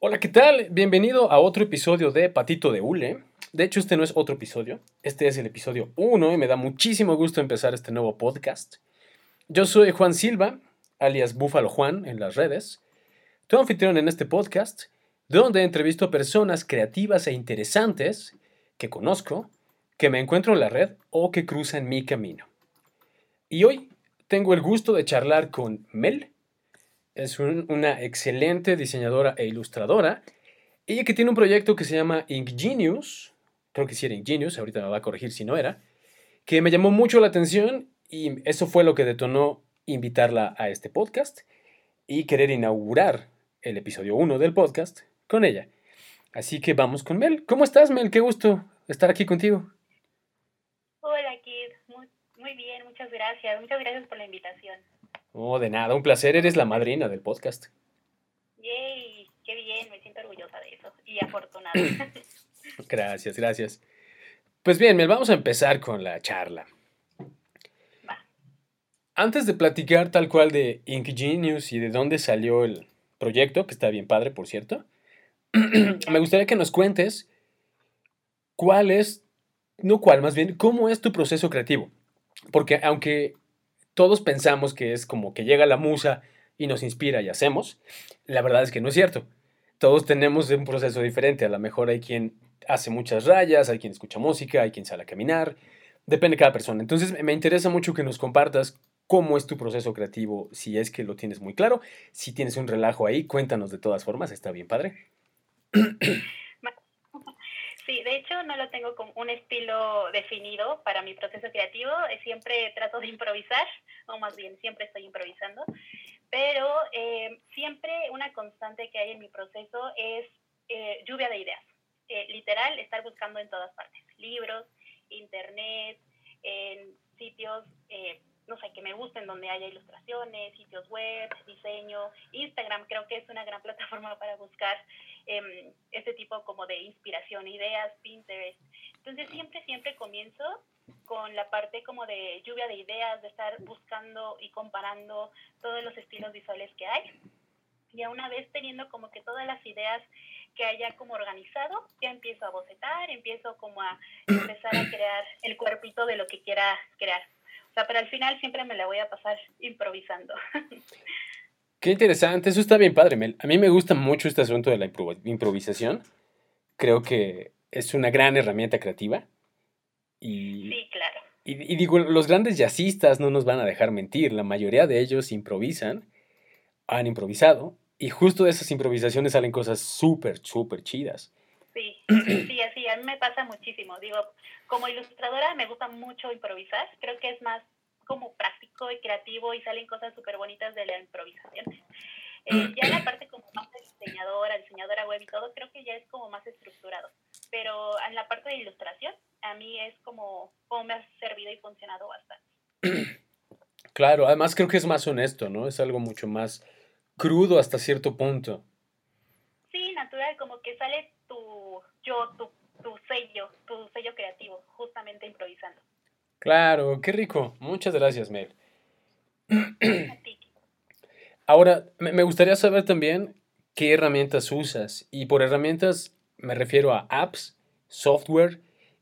Hola, ¿qué tal? Bienvenido a otro episodio de Patito de Hule. De hecho, este no es otro episodio, este es el episodio 1 y me da muchísimo gusto empezar este nuevo podcast. Yo soy Juan Silva, alias Búfalo Juan en las redes, tu anfitrión en este podcast, donde entrevisto a personas creativas e interesantes que conozco, que me encuentro en la red o que cruzan mi camino. Y hoy tengo el gusto de charlar con Mel, es una excelente diseñadora e ilustradora. Ella que tiene un proyecto que se llama Ingenious, creo que sí era Ingenious, ahorita me va a corregir si no era, que me llamó mucho la atención y eso fue lo que detonó invitarla a este podcast y querer inaugurar el episodio 1 del podcast con ella. Así que vamos con Mel. ¿Cómo estás, Mel? Qué gusto estar aquí contigo. Hola, Kid. Muy, muy bien, muchas gracias. Muchas gracias por la invitación. Oh, de nada, un placer, eres la madrina del podcast. Yay, qué bien, me siento orgullosa de eso y afortunada. gracias, gracias. Pues bien, vamos a empezar con la charla. Va. Antes de platicar tal cual de Ink Genius y de dónde salió el proyecto, que está bien padre, por cierto, me gustaría que nos cuentes cuál es, no cuál, más bien, cómo es tu proceso creativo. Porque aunque todos pensamos que es como que llega la musa y nos inspira y hacemos. La verdad es que no es cierto. Todos tenemos un proceso diferente. A lo mejor hay quien hace muchas rayas, hay quien escucha música, hay quien sale a caminar. Depende de cada persona. Entonces me interesa mucho que nos compartas cómo es tu proceso creativo, si es que lo tienes muy claro. Si tienes un relajo ahí, cuéntanos de todas formas. Está bien, padre. Sí, de hecho no lo tengo como un estilo definido para mi proceso creativo, eh, siempre trato de improvisar, o más bien siempre estoy improvisando, pero eh, siempre una constante que hay en mi proceso es eh, lluvia de ideas, literal, estar buscando en todas partes, libros, internet, en sitios no sé, que me gusten, donde haya ilustraciones, sitios web, diseño. Instagram creo que es una gran plataforma para buscar eh, este tipo como de inspiración, ideas, Pinterest. Entonces siempre, siempre comienzo con la parte como de lluvia de ideas, de estar buscando y comparando todos los estilos visuales que hay. Y a una vez teniendo como que todas las ideas que haya como organizado, ya empiezo a bocetar, empiezo como a empezar a crear el cuerpito de lo que quiera crear pero al final siempre me la voy a pasar improvisando. Qué interesante, eso está bien padre, Mel. A mí me gusta mucho este asunto de la improvisación. Creo que es una gran herramienta creativa. Y, sí, claro. Y, digo, los grandes jazzistas no nos van a dejar mentir. La mayoría de ellos improvisan, han improvisado, y justo de esas improvisaciones salen cosas súper, súper chidas. Sí, sí, así, a mí me pasa muchísimo. Digo, como ilustradora me gusta mucho improvisar, creo que es más como práctico y creativo y salen cosas súper bonitas de la improvisación. Eh, ya en la parte como más de diseñadora, diseñadora web y todo, creo que ya es como más estructurado. Pero en la parte de ilustración, a mí es como, como me ha servido y funcionado bastante. Claro, además creo que es más honesto, ¿no? Es algo mucho más crudo hasta cierto punto. Natural, como que sale tu yo, tu, tu sello, tu sello creativo, justamente improvisando. Claro, qué rico. Muchas gracias, Mel. Ahora, me gustaría saber también qué herramientas usas. Y por herramientas me refiero a apps, software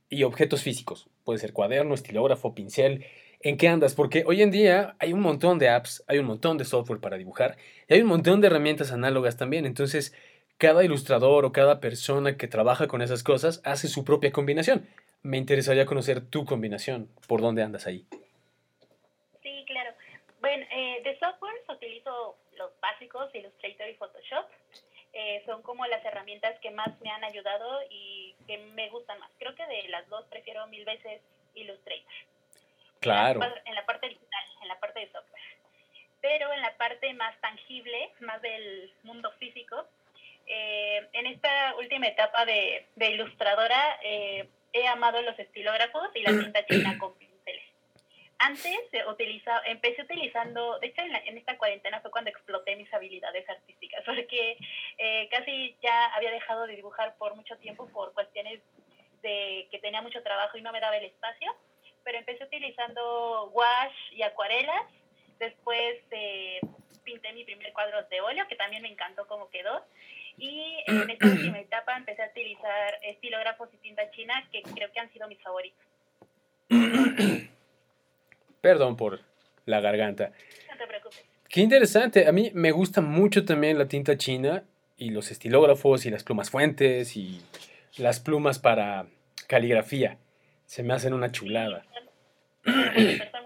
y objetos físicos. Puede ser cuaderno, estilógrafo, pincel. ¿En qué andas? Porque hoy en día hay un montón de apps, hay un montón de software para dibujar y hay un montón de herramientas análogas también. Entonces, cada ilustrador o cada persona que trabaja con esas cosas hace su propia combinación. Me interesaría conocer tu combinación. ¿Por dónde andas ahí? Sí, claro. Bueno, eh, de software utilizo los básicos, Illustrator y Photoshop. Eh, son como las herramientas que más me han ayudado y que me gustan más. Creo que de las dos prefiero mil veces Illustrator. Claro. En la, parte digital, en la parte de software. Pero en la parte más tangible, más del mundo físico, eh, en esta última etapa de, ilustradora eh, he amado los estilógrafos y la tinta china con pinceles. Antes utiliza, empecé utilizando, de hecho en, esta cuarentena fue cuando exploté mis habilidades artísticas, porque eh, casi ya había dejado de dibujar por mucho tiempo por cuestiones de que tenía mucho trabajo y no me daba el espacio, pero empecé utilizando wash y acuarelas, después pinté mi primer cuadro de óleo, que también me encantó cómo quedó. Y en esta última etapa empecé a utilizar estilógrafos y tinta china, que creo que han sido mis favoritos. Perdón por la garganta. No te preocupes. Qué interesante. A mí me gusta mucho también la tinta china y los estilógrafos y las plumas fuentes y las plumas para caligrafía. Se me hacen una chulada. Son de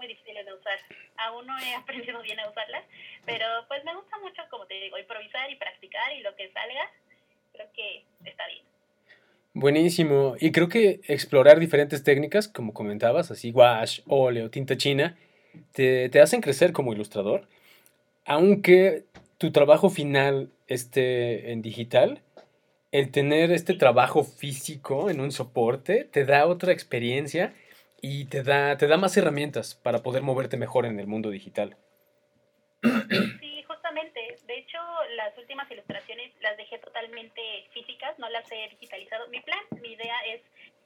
usar. Aún no he aprendido bien a usarlas, pero pues me gusta mucho, como te digo, improvisar y practicar y lo que salga, creo que está bien. Buenísimo. Y creo que explorar diferentes técnicas, como comentabas, así wash, óleo, tinta china, te, te hacen crecer como ilustrador. Aunque tu trabajo final esté en digital, el tener este trabajo físico en un soporte te da otra experiencia y te da, te da más herramientas para poder moverte mejor en el mundo digital. Sí, justamente. De hecho, las últimas ilustraciones las dejé totalmente físicas, no las he digitalizado. Mi plan, mi idea es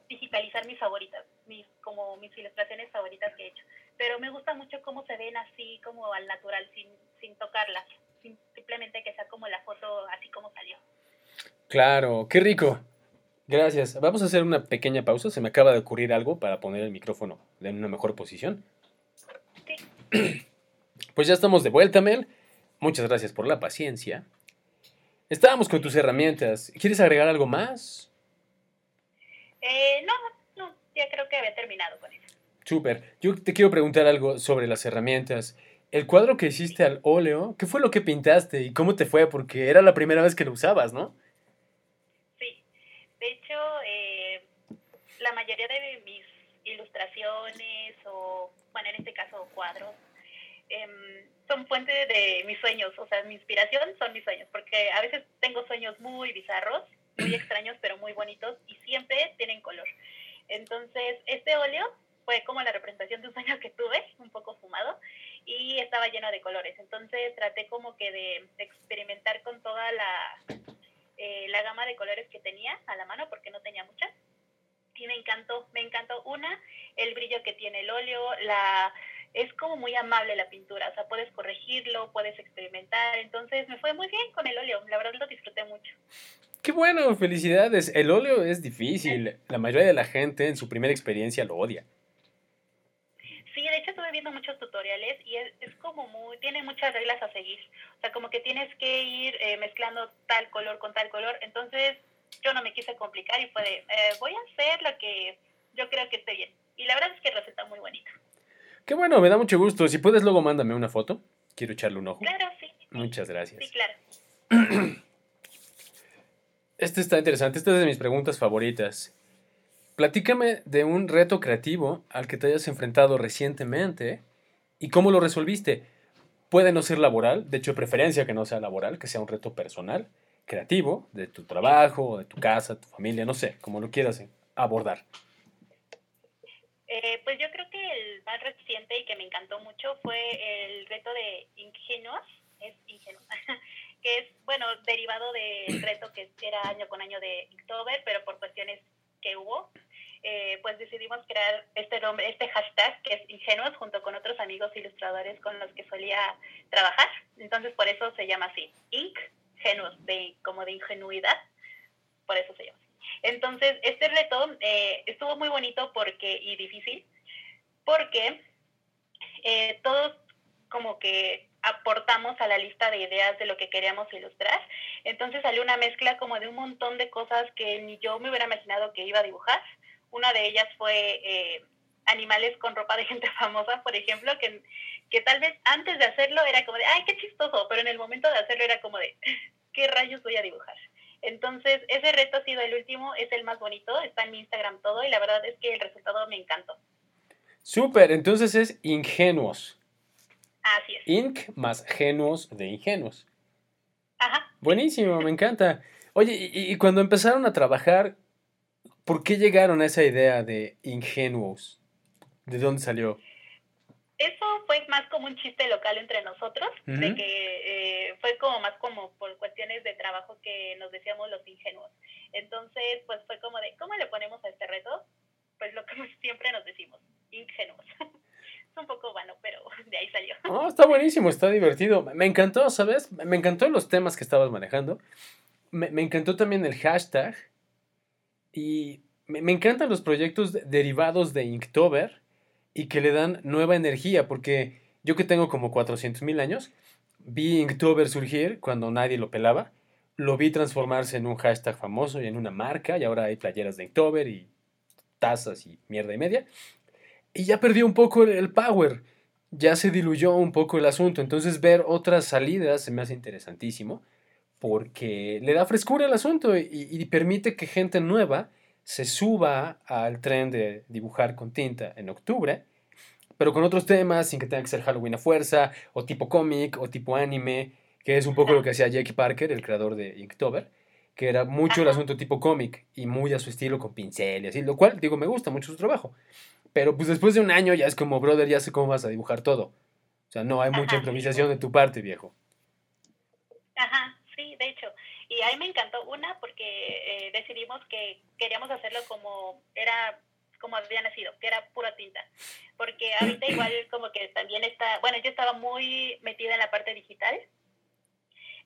digitalizar mis favoritas, mis, como mis ilustraciones favoritas que he hecho. Pero me gusta mucho cómo se ven así, como al natural, sin, sin tocarlas. simplemente que sea como la foto así como salió. Claro, qué rico. Gracias. Vamos a hacer una pequeña pausa. Se me acaba de ocurrir algo para poner el micrófono en una mejor posición. Sí. Pues ya estamos de vuelta, Mel. Muchas gracias por la paciencia. Estábamos con tus herramientas. ¿Quieres agregar algo más? Eh, no, no, ya creo que había terminado con eso. Súper. Yo te quiero preguntar algo sobre las herramientas. El cuadro que hiciste al óleo, ¿qué fue lo que pintaste y cómo te fue? Porque era la primera vez que lo usabas, ¿no? Sí. De hecho, eh, la mayoría de mis ilustraciones o, bueno, en este caso cuadros, em, son fuente de mis sueños, o sea, mi inspiración son mis sueños, porque a veces tengo sueños muy bizarros, muy extraños, pero muy bonitos y siempre tienen color. Entonces, este óleo fue como la representación de un sueño que tuve, un poco fumado, y estaba lleno de colores. Entonces, traté como que de, de experimentar con toda la, eh, la gama de colores que tenía a la mano, porque no tenía muchas. Y me encantó, me encantó una, el brillo que tiene el óleo, la es como muy amable la pintura, o sea, puedes corregirlo, puedes experimentar, entonces me fue muy bien con el óleo, la verdad lo disfruté mucho. Qué bueno, felicidades. El óleo es difícil. La mayoría de la gente en su primera experiencia lo odia. Sí, de hecho estuve viendo muchos tutoriales y es, es como muy, tiene muchas reglas a seguir. O sea, como que tienes que ir eh, mezclando tal color con tal color. Entonces yo no me quise complicar y fue de, eh, voy a hacer lo que yo creo que esté bien. Y la verdad es que resulta muy bonito. Qué bueno, me da mucho gusto. Si puedes, luego mándame una foto. Quiero echarle un ojo. Claro, sí. Muchas gracias. Sí, claro. Este está interesante. Esta es de mis preguntas favoritas. Platícame de un reto creativo al que te hayas enfrentado recientemente y cómo lo resolviste. Puede no ser laboral, de hecho, de preferencia que no sea laboral, que sea un reto personal, creativo, de tu trabajo, de tu casa, tu familia, no sé, como lo quieras abordar. Eh, pues yo creo que el más reciente y que me encantó mucho fue el reto de Ingenuos, es Ingenuos, que es, bueno, derivado del reto que era año con año de Inktober, pero por cuestiones que hubo, eh, pues decidimos crear este nombre, este hashtag que es Ingenuos junto con otros amigos ilustradores con los que solía trabajar. Entonces por eso se llama así, Ink, Genuos, de, como de ingenuidad, por eso se llama. Entonces este reto eh, estuvo muy bonito porque y difícil, porque eh, todos como que aportamos a la lista de ideas de lo que queríamos ilustrar. Entonces salió una mezcla como de un montón de cosas que ni yo me hubiera imaginado que iba a dibujar. Una de ellas fue eh, animales con ropa de gente famosa, por ejemplo, que, que tal vez antes de hacerlo era como de, ay, qué chistoso, pero en el momento de hacerlo era como de, ¿qué rayos voy a dibujar? Entonces, ese reto ha sido el último, es el más bonito, está en mi Instagram todo y la verdad es que el resultado me encantó. Súper, entonces es ingenuos. Así es. Inc más genuos de ingenuos. Ajá. Buenísimo, me encanta. Oye, y, y cuando empezaron a trabajar, ¿por qué llegaron a esa idea de ingenuos? ¿De dónde salió? Eso fue más como un chiste local entre nosotros, de Ujú. que eh, fue como más como por cuestiones de trabajo que nos decíamos los ingenuos. Entonces, pues fue como de, ¿cómo le ponemos a este reto? Pues lo que siempre nos decimos, ingenuos. es un poco vano, pero de ahí salió. Oh, está buenísimo, está divertido. Me encantó, ¿sabes? Me encantó los temas que estabas manejando. Me, me encantó también el hashtag. Y me, me encantan los proyectos derivados de Inktober y que le dan nueva energía, porque yo que tengo como 400 mil años, vi Inktober surgir cuando nadie lo pelaba, lo vi transformarse en un hashtag famoso y en una marca, y ahora hay playeras de Inktober y tazas y mierda y media, y ya perdió un poco el power, ya se diluyó un poco el asunto, entonces ver otras salidas se me hace interesantísimo, porque le da frescura al asunto y, y permite que gente nueva se suba al tren de dibujar con tinta en octubre, pero con otros temas, sin que tenga que ser Halloween a fuerza, o tipo cómic, o tipo anime, que es un poco lo que hacía Jake Parker, el creador de Inktober, que era mucho el asunto tipo cómic y muy a su estilo con pincel y así, lo cual, digo, me gusta mucho su trabajo. Pero pues después de un año ya es como, brother, ya sé cómo vas a dibujar todo. O sea, no hay mucha improvisación de tu parte, viejo. Ajá, sí, de hecho. Y a mí me encantó una porque eh, decidimos que queríamos hacerlo como era como había nacido, que era pura tinta. Porque ahorita igual como que también está, bueno, yo estaba muy metida en la parte digital.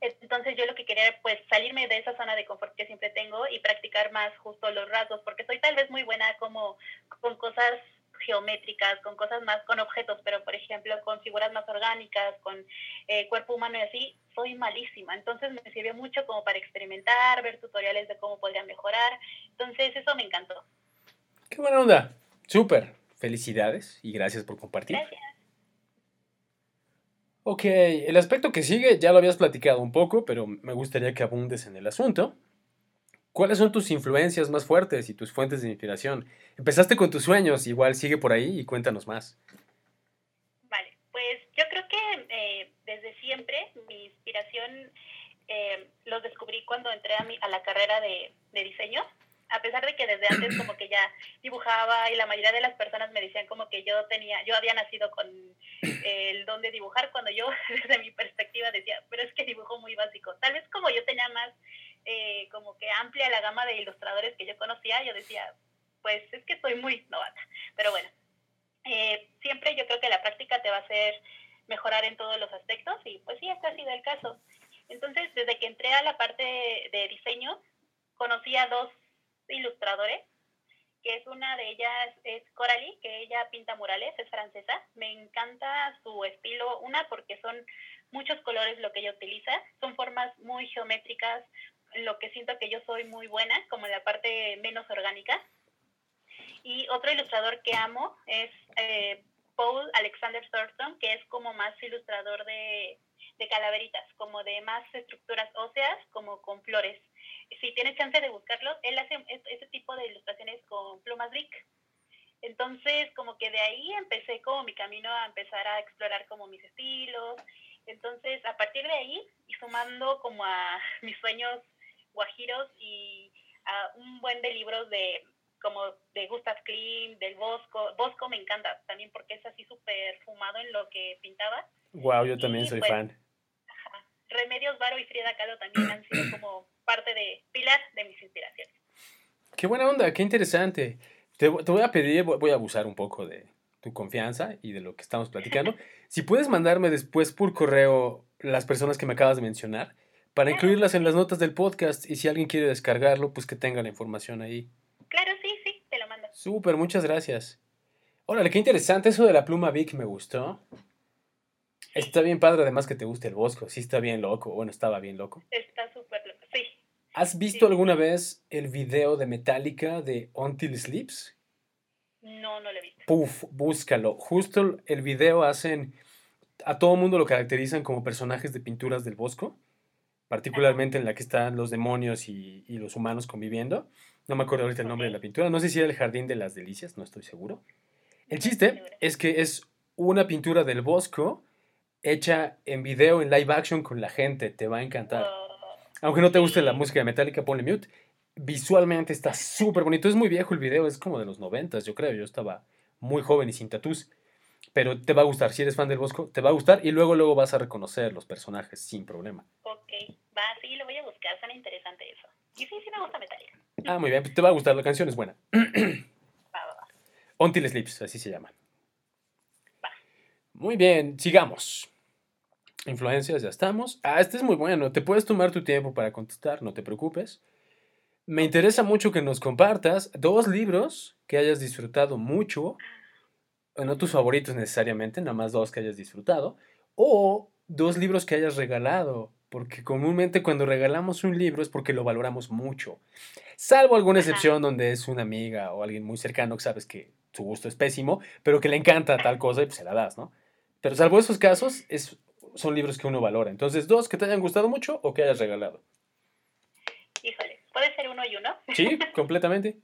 Entonces yo lo que quería era pues salirme de esa zona de confort que siempre tengo y practicar más justo los rasgos, porque soy tal vez muy buena como con cosas geométricas, con cosas más, con objetos, pero por ejemplo con figuras más orgánicas, con eh, cuerpo humano y así, soy malísima. Entonces me sirvió mucho como para experimentar, ver tutoriales de cómo podría mejorar. Entonces eso me encantó. Qué buena onda. Súper. Felicidades y gracias por compartir. Gracias. Ok, el aspecto que sigue ya lo habías platicado un poco, pero me gustaría que abundes en el asunto. ¿Cuáles son tus influencias más fuertes y tus fuentes de inspiración? Empezaste con tus sueños, igual sigue por ahí y cuéntanos más. Vale, pues yo creo que eh, desde siempre mi inspiración eh, los descubrí cuando entré a, mi, a la carrera de, de diseño a pesar de que desde antes como que ya dibujaba y la mayoría de las personas me decían como que yo tenía, yo había nacido con el don de dibujar, cuando yo desde mi perspectiva decía, pero es que dibujo muy básico. Tal vez como yo tenía más eh, como que amplia la gama de ilustradores que yo conocía, yo decía, pues es que soy muy novata. Pero bueno, eh, siempre yo creo que la práctica te va a hacer mejorar en todos los aspectos y pues sí, este ha sido el caso. Entonces, desde que entré a la parte de diseño, conocí a dos ilustradores, que es una de ellas, es Coralie, que ella pinta murales, es francesa. Me encanta su estilo, una porque son muchos colores lo que ella utiliza, son formas muy geométricas, lo que siento que yo soy muy buena, como la parte menos orgánica. Y otro ilustrador que amo es eh, Paul Alexander Thornton, que es como más ilustrador de, de calaveritas, como de más estructuras óseas, como con flores si tienes chance de buscarlos, él hace ese tipo de ilustraciones con plumas Brick. Entonces, como que de ahí empecé como mi camino a empezar a explorar como mis estilos. Entonces, a partir de ahí, y sumando como a mis sueños guajiros y a un buen de libros de como de Gustav Klimt, del Bosco. Bosco me encanta también porque es así súper fumado en lo que pintaba. Wow, yo también soy pues, fan. Remedios Varo y Frida Kahlo también han sido como parte de pilar de mis inspiraciones. Qué buena onda, qué interesante. Te, te voy a pedir, voy a abusar un poco de tu confianza y de lo que estamos platicando. si puedes mandarme después por correo las personas que me acabas de mencionar para incluirlas en las notas del podcast y si alguien quiere descargarlo, pues que tenga la información ahí. Claro, sí, sí, te lo mando. Súper, muchas gracias. Órale, qué interesante eso de la pluma Vic, me gustó. Está bien padre, además que te guste el bosco. Sí, está bien loco. Bueno, estaba bien loco. Está súper loco, sí. ¿Has visto alguna vez el video de Metallica de Until Sleeps? No, no lo he visto. Puf, búscalo. Justo el video hacen. A todo mundo lo caracterizan como personajes de pinturas del bosco, particularmente en la que están los demonios y, y los humanos conviviendo. No me acuerdo ahorita el nombre de la pintura. No sé si era el Jardín de las Delicias, no estoy seguro. El chiste es que es una pintura del bosco hecha en video, en live action con la gente. Te va a encantar. Aunque no te guste la música de Metallica, ponle mute. Visualmente está súper bonito. Es muy viejo el video, es como de los noventas, yo creo. Yo estaba muy joven y sin tatús. Pero te va a gustar, si eres fan del Bosco, te va a gustar y luego luego vas a reconocer los personajes sin problema. Ok, va, sí, lo voy a buscar, suena interesante eso. Y sí, sí me gusta Metallica. Ah, muy bien, pues te va a gustar, la canción es buena. Va, va, va. Until Sleeps, así se llama. Va. Muy bien, sigamos. Influencias, ya estamos. Ah, este es muy bueno. Te puedes tomar tu tiempo para contestar, no te preocupes. Me interesa mucho que nos compartas dos libros que hayas disfrutado mucho, no tus favoritos necesariamente, nada más dos que hayas disfrutado, o dos libros que hayas regalado, porque comúnmente cuando regalamos un libro es porque lo valoramos mucho, salvo alguna excepción donde es una amiga o alguien muy cercano que sabes que su gusto es pésimo, pero que le encanta tal cosa y pues se la das, ¿no? Pero salvo esos casos, es, son libros que uno valora. Entonces, dos que te hayan gustado mucho o que hayas regalado. Híjole, puede ser uno y uno. Sí, completamente.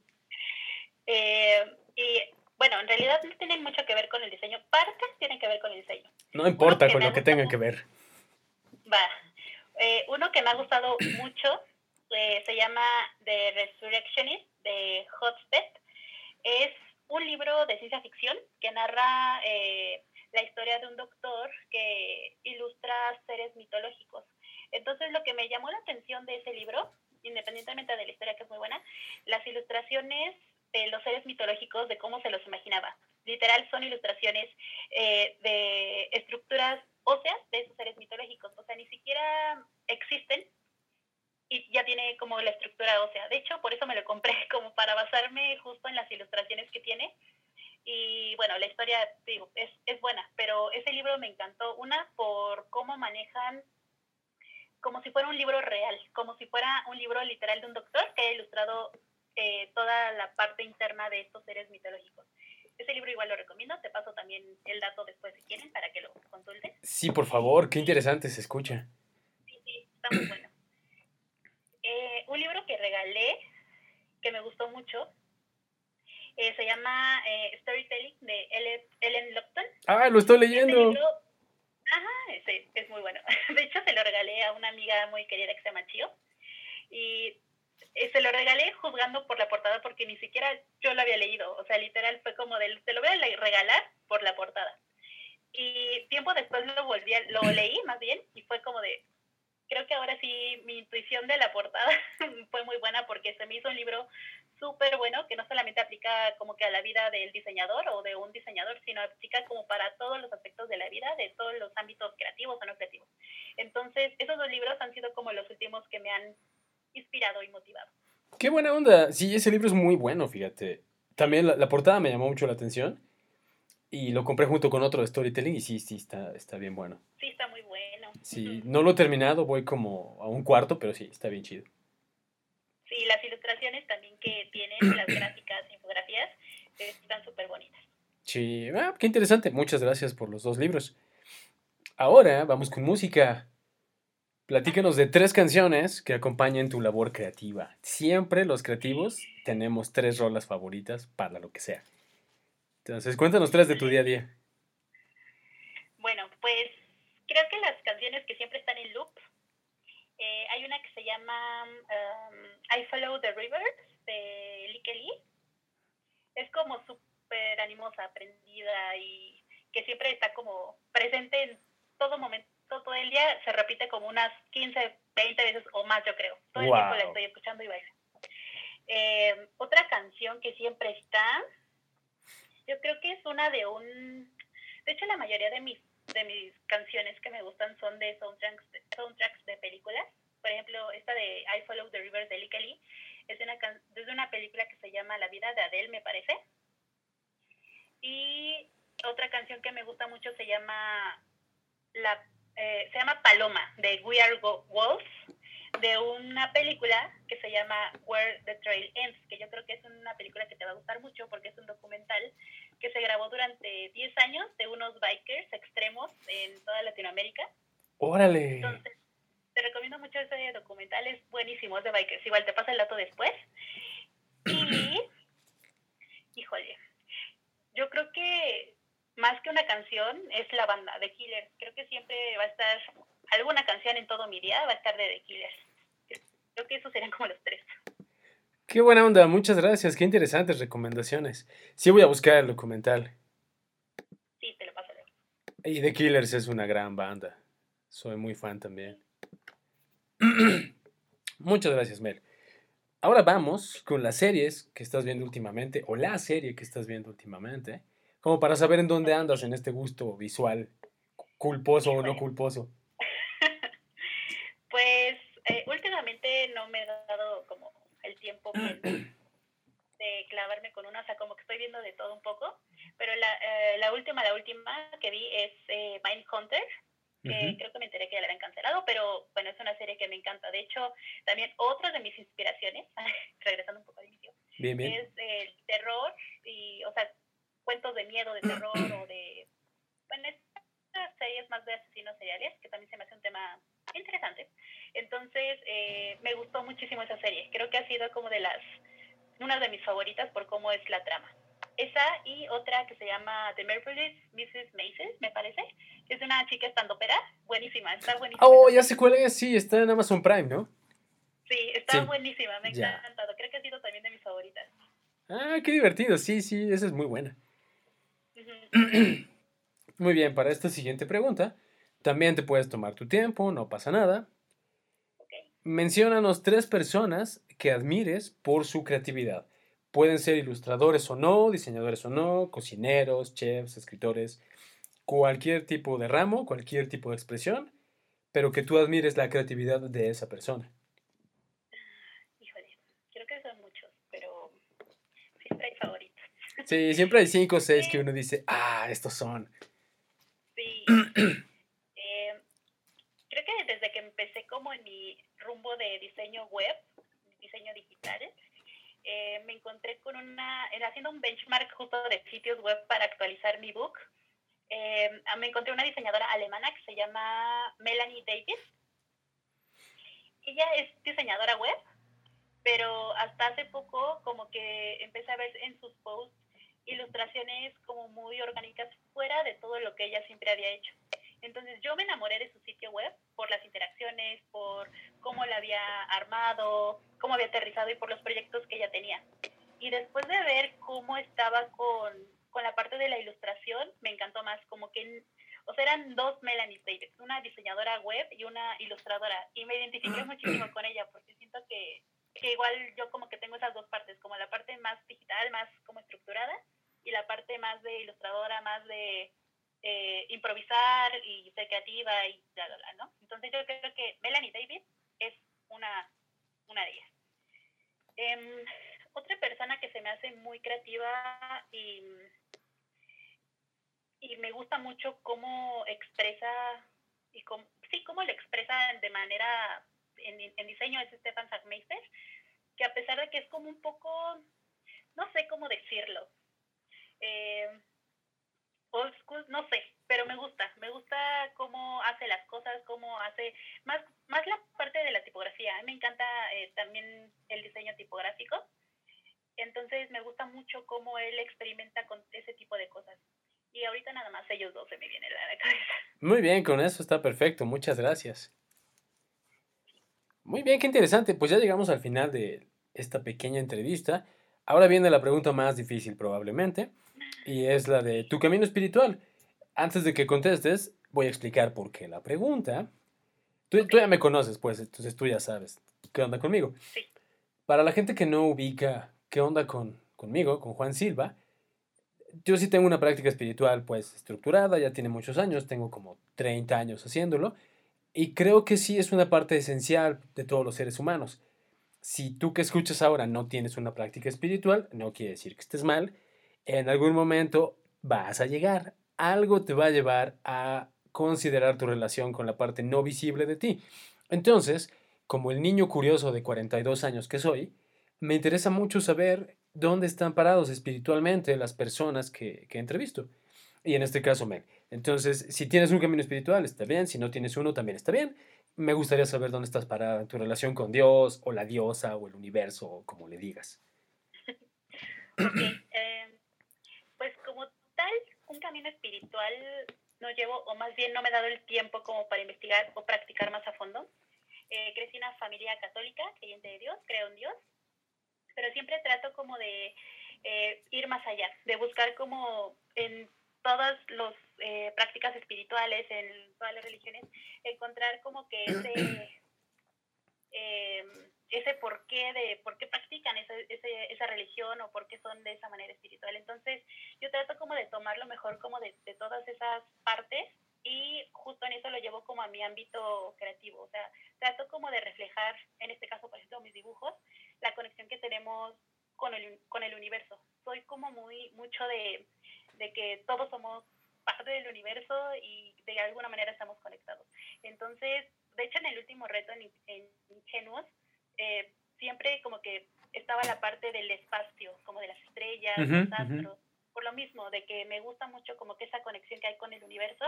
Eh, y bueno, en realidad no tienen mucho que ver con el diseño. Partes tienen que ver con el diseño. No importa con lo que tengan que ver. Va. Eh, uno que me ha gustado mucho eh, se llama The Resurrectionist de Hotstep. Es un libro de ciencia ficción que narra eh, la historia de un doctor que ilustra seres mitológicos. Entonces, lo que me llamó la atención de ese libro, independientemente de la historia que es muy buena, las ilustraciones de los seres mitológicos, de cómo se los imaginaba. Literal, son ilustraciones eh, de estructuras óseas de esos seres mitológicos. O sea, ni siquiera existen, y ya tiene como la estructura ósea. De hecho, por eso me lo compré, como para basarme justo en las ilustraciones que tiene. Y bueno, la historia, digo, es, es buena, pero ese libro me encantó. Una, por cómo manejan como si fuera un libro real, como si fuera un libro literal de un doctor que haya ilustrado eh, toda la parte interna de estos seres mitológicos. Ese libro igual lo recomiendo, te paso también el dato después si quieren para que lo consulten. Sí, por favor, qué interesante se escucha. Sí, sí, está muy bueno. Eh, un libro que regalé, que me gustó mucho, eh, se llama eh, Storytelling de Ellen Lupton. Ah, lo estoy leyendo. ajá, ese es muy bueno. De hecho, se lo regalé a una amiga muy querida que se llama Chio. Y se lo regalé juzgando por la portada porque ni siquiera yo lo había leído. O sea, literal fue como de, te lo voy a regalar por la portada. Y tiempo después lo volví, a, lo leí más bien y fue como de, creo que ahora sí mi intuición de la portada fue muy buena porque se me hizo un libro súper bueno que no solamente aplica como que a la vida del diseñador o de un diseñador, sino aplica como para todos los aspectos de la vida, de todos los ámbitos creativos o no creativos. Entonces, esos dos libros han sido como los últimos que me han inspirado y motivado. Qué buena onda. Sí, ese libro es muy bueno, fíjate. También la, portada me llamó mucho la atención y lo compré junto con otro de storytelling y sí, sí, está, está bien bueno. Sí, está muy bueno. Sí, no lo he terminado, voy como a un cuarto, pero sí, está bien chido. Sí, las ilustraciones también que tienen, las gráficas, infografías, están súper bonitas. Sí, ah, qué interesante. Muchas gracias por los dos libros. Ahora vamos con música. Platícanos de tres canciones que acompañen tu labor creativa. Siempre los creativos tenemos tres rolas favoritas para lo que sea. Entonces, cuéntanos tres de tu día a día. Bueno, pues creo que las canciones que siempre están en loop, eh, hay una que se llama um, I Follow the Rivers de Kelly. Es como súper animosa, aprendida y que siempre está como presente en todo momento todo el día se repite como unas 15, 20 veces o más, yo creo. Todo el tiempo la estoy escuchando y bailo. Eh, otra canción que siempre está, yo creo que es una de un... De hecho, la mayoría de mis, de mis canciones que me gustan son de soundtracks, de soundtracks de películas. Por ejemplo, esta de I Follow the River de Lee es una, es una película que se llama La vida de Adele, me parece. Y otra canción que me gusta mucho se llama La eh, se llama Paloma, de We Are Wolves, de una película que se llama Where the Trail Ends, que yo creo que es una película que te va a gustar mucho porque es un documental que se grabó durante 10 años de unos bikers extremos en toda Latinoamérica. Órale. Entonces, te recomiendo mucho ese documental, es buenísimo, es de bikers. Igual te pasa el dato después. Y, híjole, yo creo que más que una canción, es la banda de Killers. Creo que siempre va a estar alguna canción en todo mi día, va a estar de The Killers. Creo que esos serían como los tres. Qué buena onda, muchas gracias, qué interesantes recomendaciones. Sí voy a buscar el documental. Sí, te lo paso. Y The Killers es una gran banda. Soy muy fan también. muchas gracias, Mel. Ahora vamos con las series que estás viendo últimamente, o la serie que estás viendo últimamente. Como para saber en dónde andas en este gusto visual, culposo o no culposo. pues eh, últimamente no me he dado como el tiempo de clavarme con una, o sea, como que estoy viendo de todo un poco, pero la, eh, la última, la última que vi es eh, Mindhunter, que creo que me enteré que ya la habían cancelado, pero bueno, es una serie que me encanta. De hecho, también otra de mis inspiraciones, regresando un poco al inicio, es el terror y, o sea, cuentos de miedo, de terror o de, bueno, estas series más de asesinos seriales, que también se me hace un tema interesante. Entonces, eh, me gustó muchísimo esa serie. Creo que ha sido como de las, una de mis favoritas por cómo es la trama. Esa y otra que se llama The Marvelous Mrs. Maces, me parece. Es una chica estandopera. Buenísima, está buenísima. Oh, ya sé cuál es. Sí, está en Amazon Prime, ¿no? Sí, está buenísima. Me ha encantado. Creo que ha sido también de mis favoritas. Ah, qué divertido. Sí, sí, esa es muy buena. muy bien, para esta siguiente pregunta, también te puedes tomar tu tiempo, no pasa nada. Okay. Menciónanos tres personas que admires por su creatividad. Pueden ser ilustradores o no, diseñadores o no, cocineros, chefs, escritores, cualquier tipo de ramo, cualquier tipo de expresión, pero que tú admires la creatividad de esa persona. Híjole, creo que son muchos, pero siempre hay favoritos. Sí, siempre hay cinco o seis que uno dice, ah, estos son. Sí. Eh, creo que desde que empecé como en mi rumbo de diseño web, diseño digital, eh, me encontré con una, haciendo un benchmark justo de sitios web para actualizar mi book. Eh, me encontré una diseñadora alemana que se llama Melanie Davis. Ella es diseñadora web, pero hasta hace poco como que empecé a ver en sus posts ilustraciones como muy orgánicas fuera de todo lo que ella siempre había hecho. Entonces yo me enamoré de su sitio web por las interacciones, por cómo la había armado, cómo había aterrizado y por los proyectos que ella tenía. Y después de ver cómo estaba con, con la parte de la ilustración, me encantó más, como que, o sea, eran dos Melanie Davis, una diseñadora web y una ilustradora. Y me identifiqué muchísimo con ella porque siento que, que igual yo como que tengo esas dos partes, como la parte más digital, más como estructurada, y la parte más de ilustradora, más de eh, improvisar y ser creativa y bla, bla, bla, ¿no? Entonces yo creo que Melanie David es una, una de ellas. Em, otra persona que se me hace muy creativa y, y me gusta mucho cómo expresa, y cómo, sí, cómo lo expresa de manera, en, en diseño es Stefan Sagmeister, que a pesar de que es como un poco, no sé cómo decirlo, eh, old school, no sé, pero me gusta, me gusta cómo hace las cosas, cómo hace, más, más la parte de la tipografía, a mí me encanta eh, también el diseño tipográfico, entonces me gusta mucho cómo él experimenta con ese tipo de cosas. Y ahorita nada más ellos dos se me vienen a la cabeza. Muy bien, con eso está perfecto, muchas gracias. Muy bien, qué interesante. Pues ya llegamos al final de esta pequeña entrevista. Ahora viene la pregunta más difícil probablemente. Y es la de tu camino espiritual. Antes de que contestes, voy a explicar por qué la pregunta. Tú, ya me conoces, pues, entonces tú ya sabes qué onda conmigo. Sí. Para la gente que no ubica qué onda con, conmigo, con Juan Silva, yo sí tengo una práctica espiritual, pues, estructurada, ya tiene muchos años, tengo como 30 años haciéndolo, y creo que sí es una parte esencial de todos los seres humanos. Si tú que escuchas ahora no tienes una práctica espiritual, no quiere decir que estés mal, en algún momento vas a llegar. Algo te va a llevar a considerar tu relación con la parte no visible de ti. Entonces, como el niño curioso de 42 años que soy, me interesa mucho saber dónde están parados espiritualmente las personas que, que entrevisto. Y en este caso, men. Entonces, si tienes un camino espiritual, está bien. Si no tienes uno, también está bien. Me gustaría saber dónde estás parada en tu relación con Dios, o la diosa, o el universo, o como le digas. Un camino espiritual no llevo, o más bien no me he dado el tiempo como para investigar o practicar más a fondo. Eh, crecí en una familia católica, creyente de Dios, creo en Dios, pero siempre trato como de eh, ir más allá, de buscar como en todas las eh, prácticas espirituales, en todas las religiones, encontrar como que ese, ese porqué de por qué practican esa, ese, esa religión o por qué son de esa manera espiritual. Entonces, yo trato como de tomarlo mejor como de, de todas esas partes y justo en eso lo llevo como a mi ámbito creativo. O sea, trato como de reflejar, en este caso, por ejemplo, mis dibujos, la conexión que tenemos con el, con el universo. Soy como muy mucho de, de que todos somos parte del universo y de alguna manera estamos conectados. Entonces, de hecho, en el último reto en, en Ingenuos, eh, siempre como que estaba la parte del espacio, como de las estrellas, los astros, por lo mismo, de que me gusta mucho como que esa conexión que hay con el universo.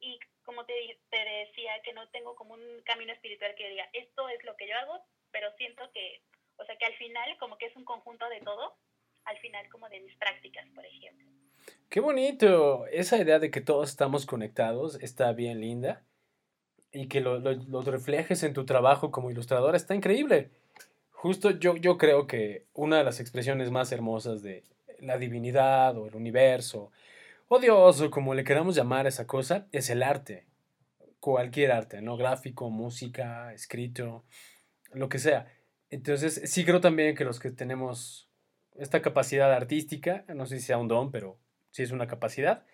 Y como te, te decía, que no tengo como un camino espiritual que diga, esto es lo que yo hago, pero siento que, o sea, que al final como que es un conjunto de todo, al final como de mis prácticas, por ejemplo. Qué bonito. Esa idea de que todos estamos conectados está bien linda y que lo, lo, reflejes en tu trabajo como ilustradora está increíble. Justo yo, yo creo que una de las expresiones más hermosas de la divinidad o el universo o Dios o como le queramos llamar a esa cosa es el arte. Cualquier arte, ¿no? Gráfico, música, escrito, lo que sea. Entonces, sí creo también que los que tenemos esta capacidad artística, no sé si sea un don, pero sí es una capacidad,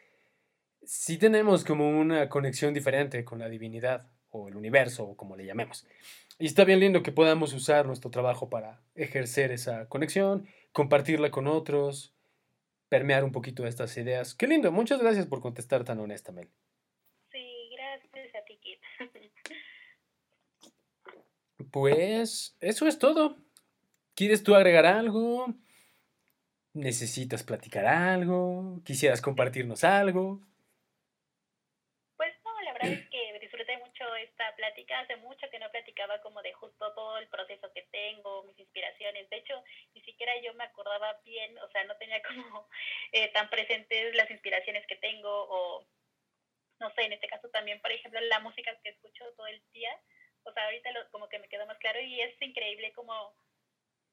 sí tenemos como una conexión diferente con la divinidad o el universo o como le llamemos. Y está bien lindo que podamos usar nuestro trabajo para ejercer esa conexión, compartirla con otros, permear un poquito estas ideas. Qué lindo, muchas gracias por contestar tan honestamente. Sí, gracias a ti, Kit. Pues eso es todo. ¿Quieres tú agregar algo? ¿Necesitas platicar algo? ¿Quisieras compartirnos algo? Pues no, la verdad es que disfruté mucho Hace mucho que no platicaba como de justo todo el proceso que tengo, mis inspiraciones. De hecho, ni siquiera yo me acordaba bien, o sea, no tenía como eh, tan presentes las inspiraciones que tengo o, no sé, en este caso también, por ejemplo, la música que escucho todo el día. O sea, ahorita lo, como que me quedó más claro y es increíble como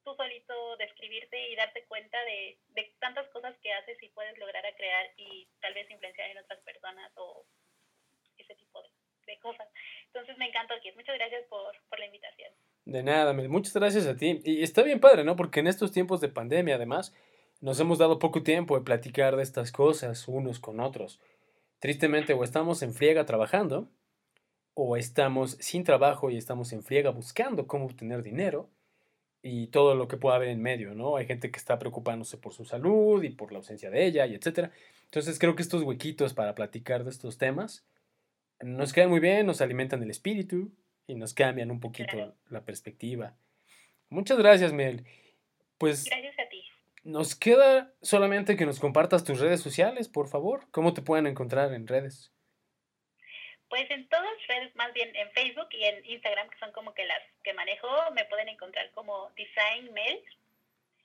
tú solito describirte y darte cuenta de, de tantas cosas que haces y puedes lograr a crear y tal vez influenciar en otras personas o ese tipo de, de cosas. Entonces me encantó, Kit. Muchas gracias por, por la invitación. De nada, muchas gracias a ti. Y está bien padre, ¿no? Porque en estos tiempos de pandemia, además, nos hemos dado poco tiempo de platicar de estas cosas unos con otros. Tristemente, o estamos en friega trabajando, o estamos sin trabajo y estamos en friega buscando cómo obtener dinero, y todo lo que pueda haber en medio, ¿no? Hay gente que está preocupándose por su salud y por la ausencia de ella y etcétera. Entonces creo que estos huequitos para platicar de estos temas nos quedan muy bien, nos alimentan el espíritu y nos cambian un poquito la perspectiva. Muchas gracias, Mel. Pues gracias a ti. Nos queda solamente que nos compartas tus redes sociales, por favor. ¿Cómo te pueden encontrar en redes? Pues en todas redes, más bien en Facebook y en Instagram, que son como que las que manejo, me pueden encontrar como designmail,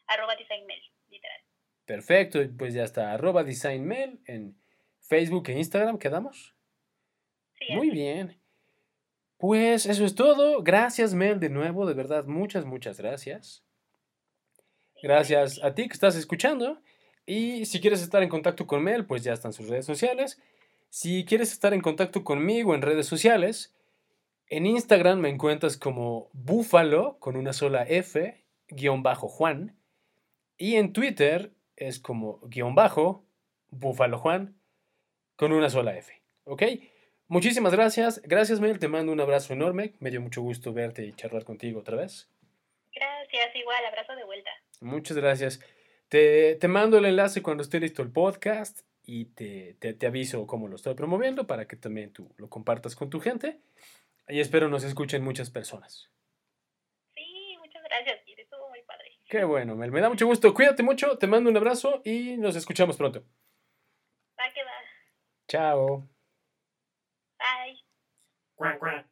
arroba designmail, literal. Perfecto, pues ya está, arroba designmail en Facebook e Instagram, ¿quedamos? Sí. Muy bien. Pues eso es todo. Gracias, Mel, de nuevo, de verdad, muchas, muchas gracias. Gracias a ti que estás escuchando. Y si quieres estar en contacto con Mel, pues ya están sus redes sociales. Si quieres estar en contacto conmigo en redes sociales, en Instagram me encuentras como búfalo con una sola F, guion bajo Juan. Y en Twitter es como guion bajo, búfalo Juan, con una sola F. ¿Ok? Muchísimas gracias. Gracias, Mel. Te mando un abrazo enorme. Me dio mucho gusto verte y charlar contigo otra vez. Gracias, igual. Abrazo de vuelta. Muchas gracias. Te, te mando el enlace cuando esté listo el podcast y te, te, te, aviso cómo lo estoy promoviendo para que también tú lo compartas con tu gente. Y espero nos escuchen muchas personas. Sí, muchas gracias, Estuvo muy padre. Qué bueno, Mel. Me da mucho gusto. Cuídate mucho, te mando un abrazo y nos escuchamos pronto. Va que va. Chao. Quack, quack.